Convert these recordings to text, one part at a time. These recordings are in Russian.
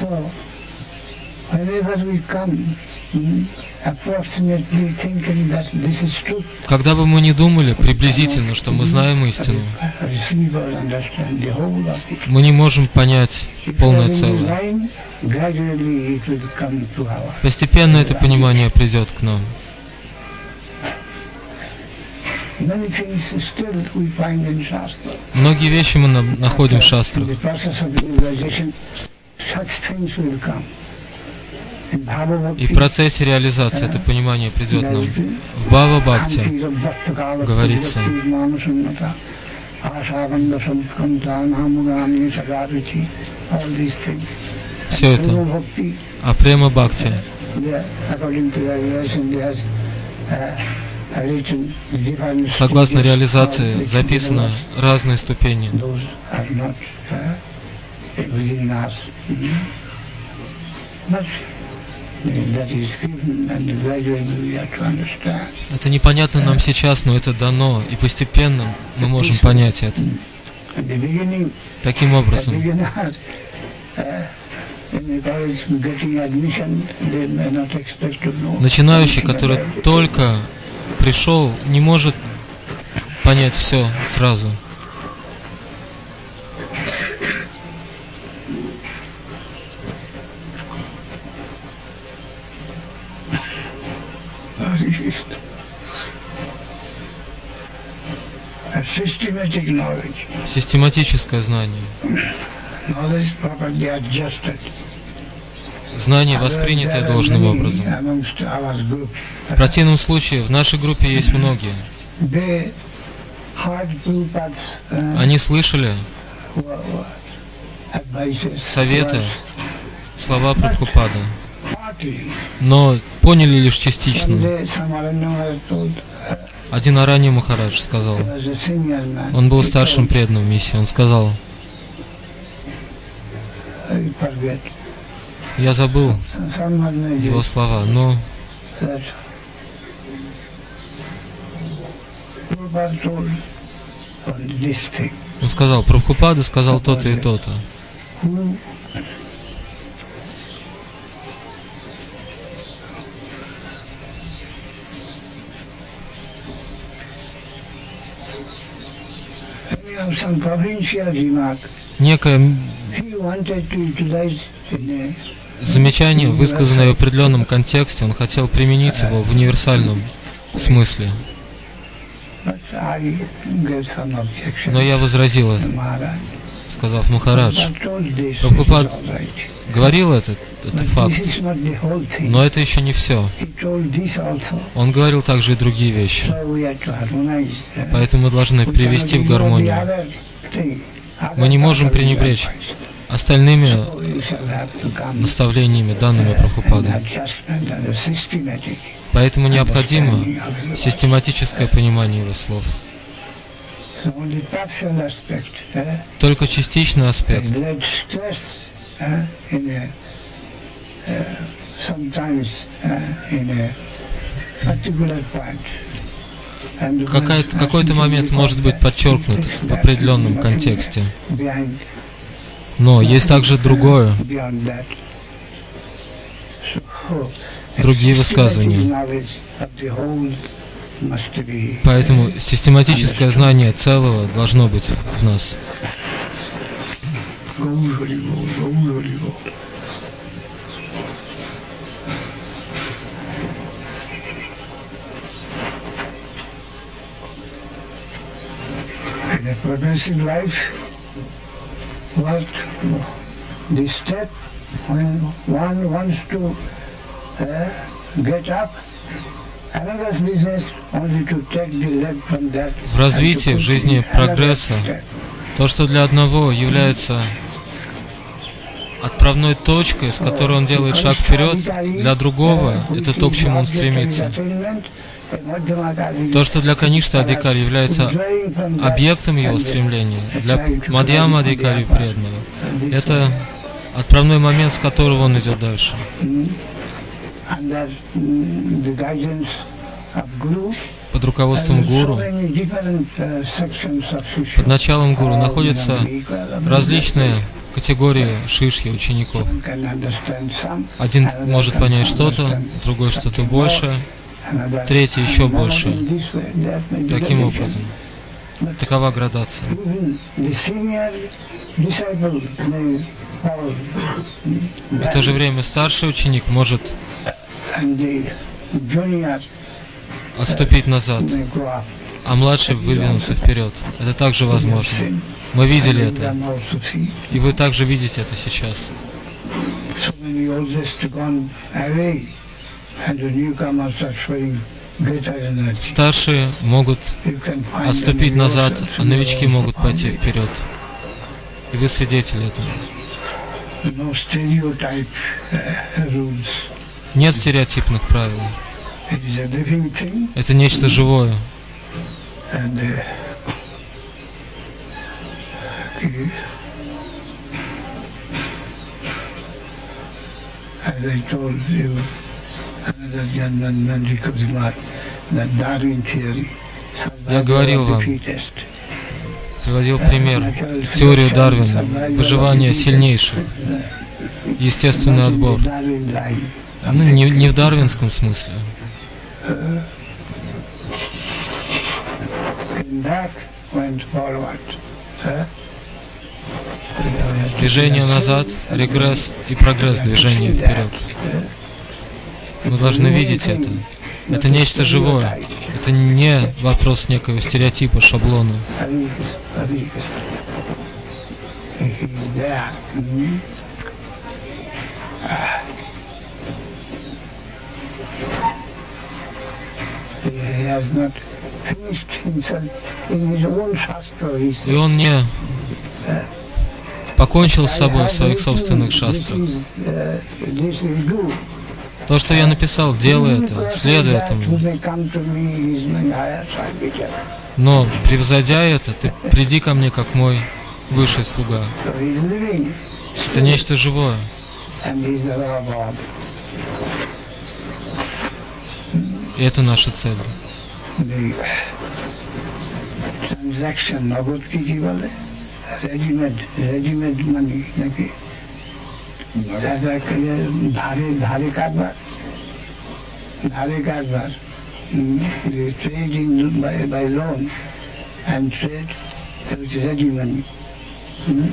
So, whenever we come, mm, approximately thinking that this is truth, Когда бы мы ни думали приблизительно, что мы знаем истину, мы не можем понять полное целое. Постепенно это понимание придет к нам. Многие вещи мы на- находим в шастрах. И в процессе реализации это понимание придет нам. В Бхава Бхакти говорится. Все это. А према Бхакти, uh, согласно реализации, записаны разные ступени. Uh. Mhm. Uh, to understand. Это непонятно нам сейчас, но это дано, и постепенно мы можем понять это. Таким образом, uh, начинающий, который только пришел, не может понять все сразу. A systematic knowledge, Систематическое знание. knowledge properly adjusted. Знание, воспринятое There are должным образом. our group. В противном случае в нашей группе есть многие. Uh, Они слышали советы, слова Прабхупады, partly. Но поняли лишь частично. Один Аранья Махарадж сказал, он был старшим преданным миссии, он сказал, я забыл его слова, но он сказал, Прабхупада сказал то-то и то-то. Некое замечание, высказанное в определенном контексте, он хотел применить его в универсальном смысле. Но я возразил to это, Maharaj. Сказав, Махарадж, right. говорил это, это факт, но это еще не все. Он говорил также и другие вещи. Поэтому мы должны привести в гармонию. Мы не можем пренебречь остальными наставлениями, данными Прабхупады. Поэтому необходимо систематическое понимание его слов. So only partial aspect, uh, Только частичный аспект. One какой-то момент может быть подчеркнут в определенном контексте. Но есть также другое, другие высказывания. Поэтому систематическое знание целого должно быть в нас. Progressive life, the step when one wants to uh, В развитии, в жизни прогресса. То, что для одного является отправной точкой, с которой он делает шаг вперед, для другого это то, к чему он стремится. То, что для Каништа Адикари является объектом его стремления, для Мадьяма Адикари преданного, это отправной момент, с которого он идет дальше. Под руководством гуру, под началом гуру находятся различные категории шишьи учеников. Один может понять что-то, другой что-то больше, третий еще больше. Таким образом. Такова градация. В то же время старший ученик может отступить назад, а младший выдвинуться вперед. Это также возможно. Мы видели это. И вы также видите это сейчас. Старшие могут отступить назад, а новички могут пойти вперед. И вы свидетели этого. Нет стереотипных правил. Это нечто живое. As I told you, another Janman Kumar, that Darwin theory. Я говорил вам, приводил пример, теорию Дарвина, выживание сильнейших, естественный отбор. Ну, не, не в дарвинском смысле. Движение назад, регресс и прогресс движения вперед. Мы должны видеть это. Это нечто живое. Это не вопрос некого стереотипа, шаблона. И он не покончил с собой в своих собственных шастрах. То, что я написал, делай это, следуй этому. Но, превзойдя это, ты приди ко мне, как мой высший слуга. Это нечто живое. И это наша цель. Transaction, readymade মানি নাকি ধারে ধারে কারবার ধারে কারবার trading by, by loan and trade with ready money. Hmm?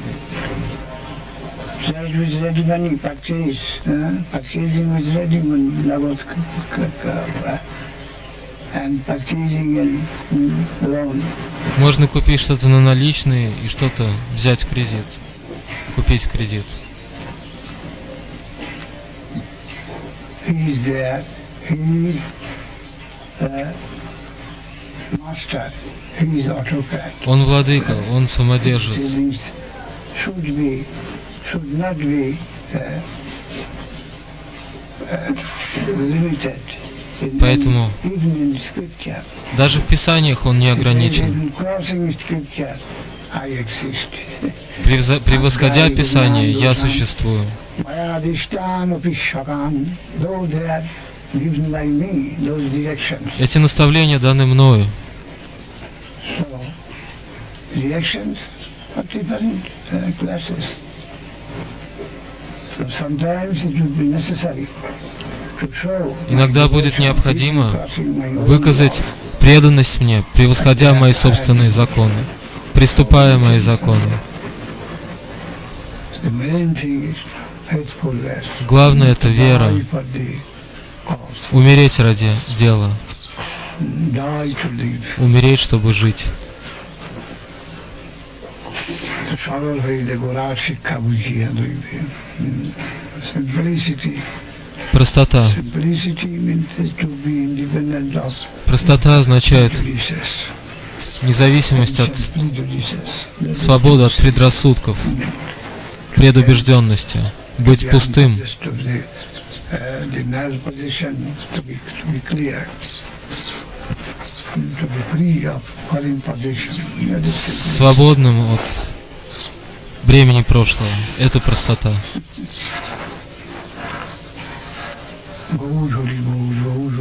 Trade with ready money, purchase, uh, purchasing with ready money, nagod Можно купить что-то на наличные и что-то взять в кредит. Купить кредит. Он владыка, он самодержец. Поэтому даже в Писаниях он не ограничен. Превосходя Писание, я существую. Эти наставления даны мною. Иногда будет необходимо выказать преданность мне, превосходя мои собственные законы, приступая мои законы. Главное это вера, умереть ради дела, умереть, чтобы жить. Простота. Простота означает независимость от свободы от предрассудков, предубежденности, быть пустым. Свободным от бремени прошлого. Это простота. Гаур Хари Гаур.